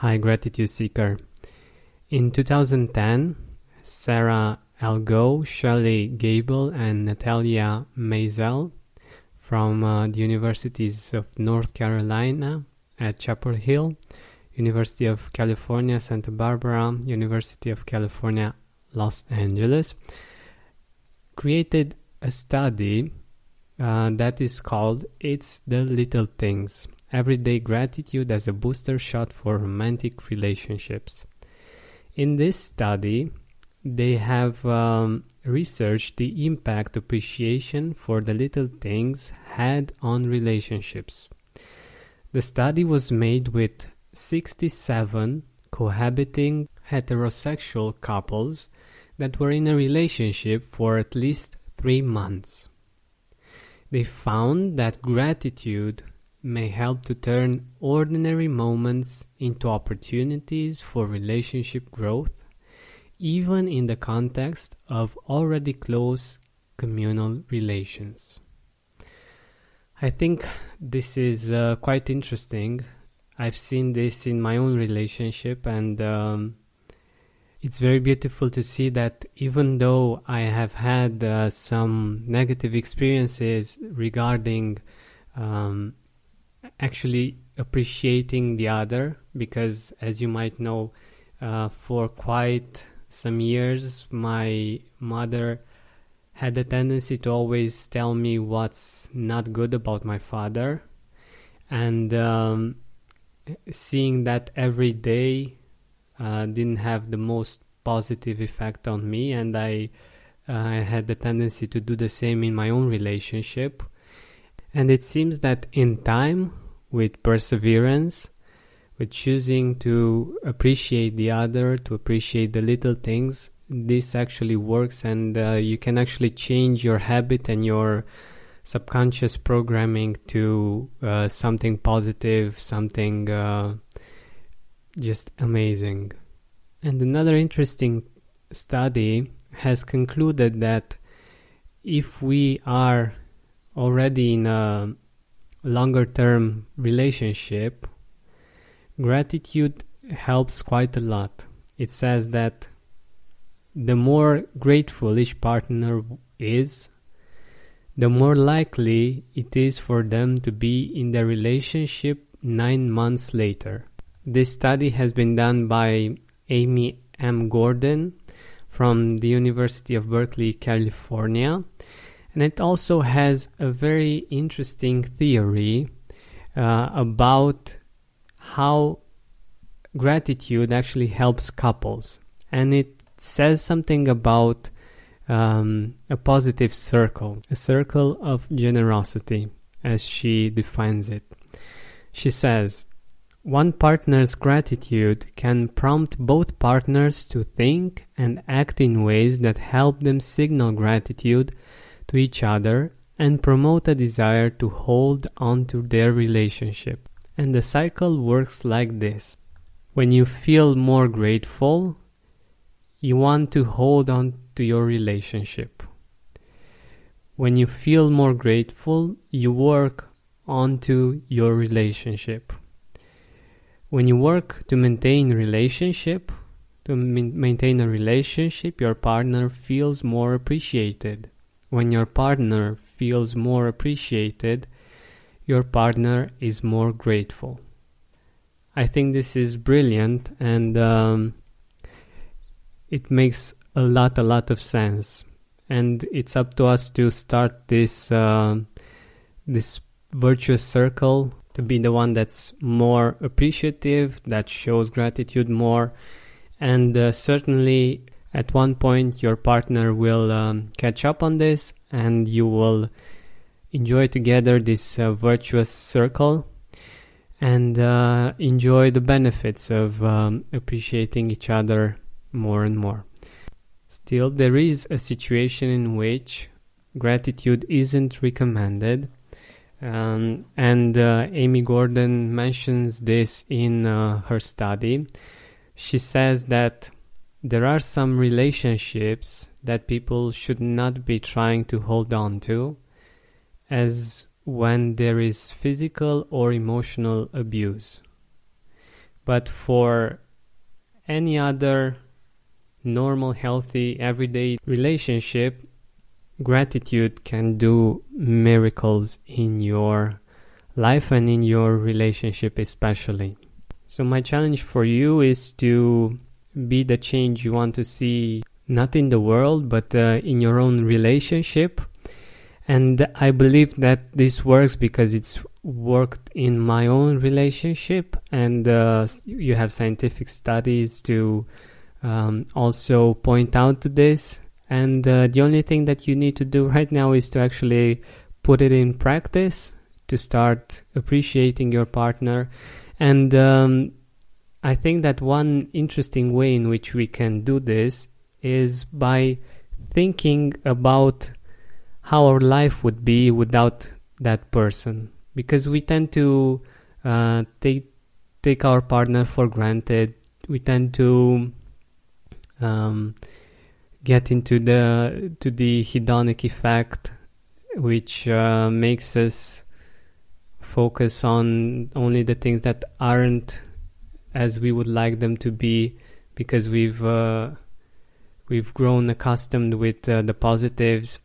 Hi, Gratitude Seeker. In 2010, Sara Algoe, Shelly Gable, and Natalya Maisel from uh, the Universities of North Carolina at Chapel Hill, University of California, Santa Barbara, University of California, Los Angeles, created a study uh, that is called It's the Little Things Everyday Gratitude as a Booster Shot for Romantic Relationships. In this study, they have um, researched the impact appreciation for the little things had on relationships. The study was made with 67 cohabiting heterosexual couples that were in a relationship for at least three months. They found that gratitude may help to turn ordinary moments into opportunities for relationship growth, even in the context of already close communal relations. I think this is uh, quite interesting. I've seen this in my own relationship, and um, it's very beautiful to see that even though I have had uh, some negative experiences regarding um, actually appreciating the other because as you might know uh, for quite some years my mother had a tendency to always tell me what's not good about my father. And um, seeing that every day uh, didn't have the most positive effect on me and i uh, had the tendency to do the same in my own relationship. And it seems that in time, with perseverance, with choosing to appreciate the other, to appreciate the little things, this actually works and uh, you can actually change your habit and your subconscious programming to uh, something positive, something uh, just amazing. And another interesting study has concluded that if we are already in a longer term relationship, gratitude helps quite a lot. It says that the more grateful each partner is, the more likely it is for them to be in the relationship nine months later. This study has been done by Amy M. Gordon from the University of Berkeley, California, and it also has a very interesting theory uh, about how gratitude actually helps couples. And it says something about um, a positive circle, a circle of generosity, as she defines it. She says, one partner's gratitude can prompt both partners to think and act in ways that help them signal gratitude to each other and promote a desire to hold on to their relationship. And the cycle works like this. When you feel more grateful, you want to hold on to your relationship. When you feel more grateful, you work onto your relationship. When you work to maintain relationship, to maintain a relationship, your partner feels more appreciated. When your partner feels more appreciated, your partner is more grateful. I think this is brilliant and um, it makes a lot, a lot of sense. And it's up to us to start this uh, this virtuous circle to be the one that's more appreciative, that shows gratitude more, and uh, certainly at one point your partner will um, catch up on this and you will enjoy together this uh, virtuous circle and uh, enjoy the benefits of um, appreciating each other more and more. Still, there is a situation in which gratitude isn't recommended. Um, and uh, Amy Gordon mentions this in uh, her study. She says that there are some relationships that people should not be trying to hold on to, as when there is physical or emotional abuse. but for any other normal, healthy, everyday relationship, gratitude can do miracles in your life and in your relationship, especially. So, my challenge for you is to be the change you want to see, not in the world, but uh, in your own relationship. And I believe that this works because it's worked in my own relationship, and uh, you have scientific studies to um, also point out to this. And uh, the only thing that you need to do right now is to actually put it in practice to start appreciating your partner. And um, I think that one interesting way in which we can do this is by thinking about how our life would be without that person. Because we tend to uh, take take our partner for granted. We tend to um, get into the to the hedonic effect, which uh, makes us focus on only the things that aren't as we would like them to be, because we've uh, we've grown accustomed with uh, the positives.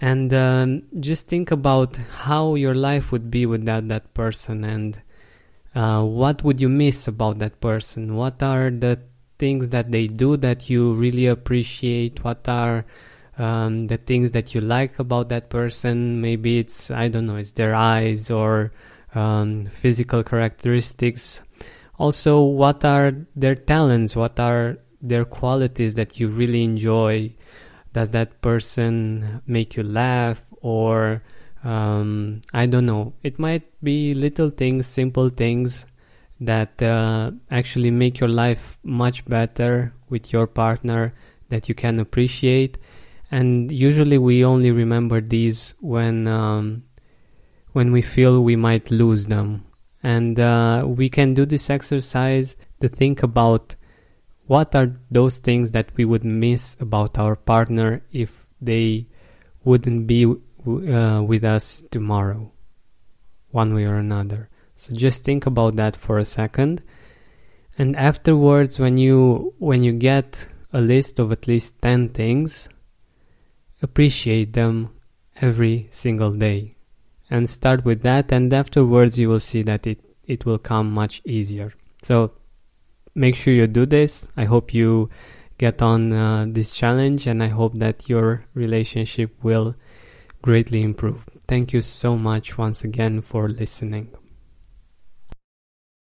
And um, just think about how your life would be without that person, and uh, what would you miss about that person? What are the things that they do that you really appreciate? What are um, the things that you like about that person? Maybe it's, I don't know, it's their eyes or um, physical characteristics. Also, what are their talents? What are their qualities that you really enjoy? Does that person make you laugh or um, I don't know. It might be little things, simple things that uh, actually make your life much better with your partner that you can appreciate and usually we only remember these when um, when we feel we might lose them and uh, we can do this exercise to think about what are those things that we would miss about our partner if they wouldn't be uh, with us tomorrow one way or another so just think about that for a second. And afterwards when you when you get a list of at least 10 things, appreciate them every single day. And start with that and afterwards you will see that it it will come much easier. So make sure you do this. I hope you get on uh, this challenge and I hope that your relationship will greatly improve. Thank you so much once again for listening.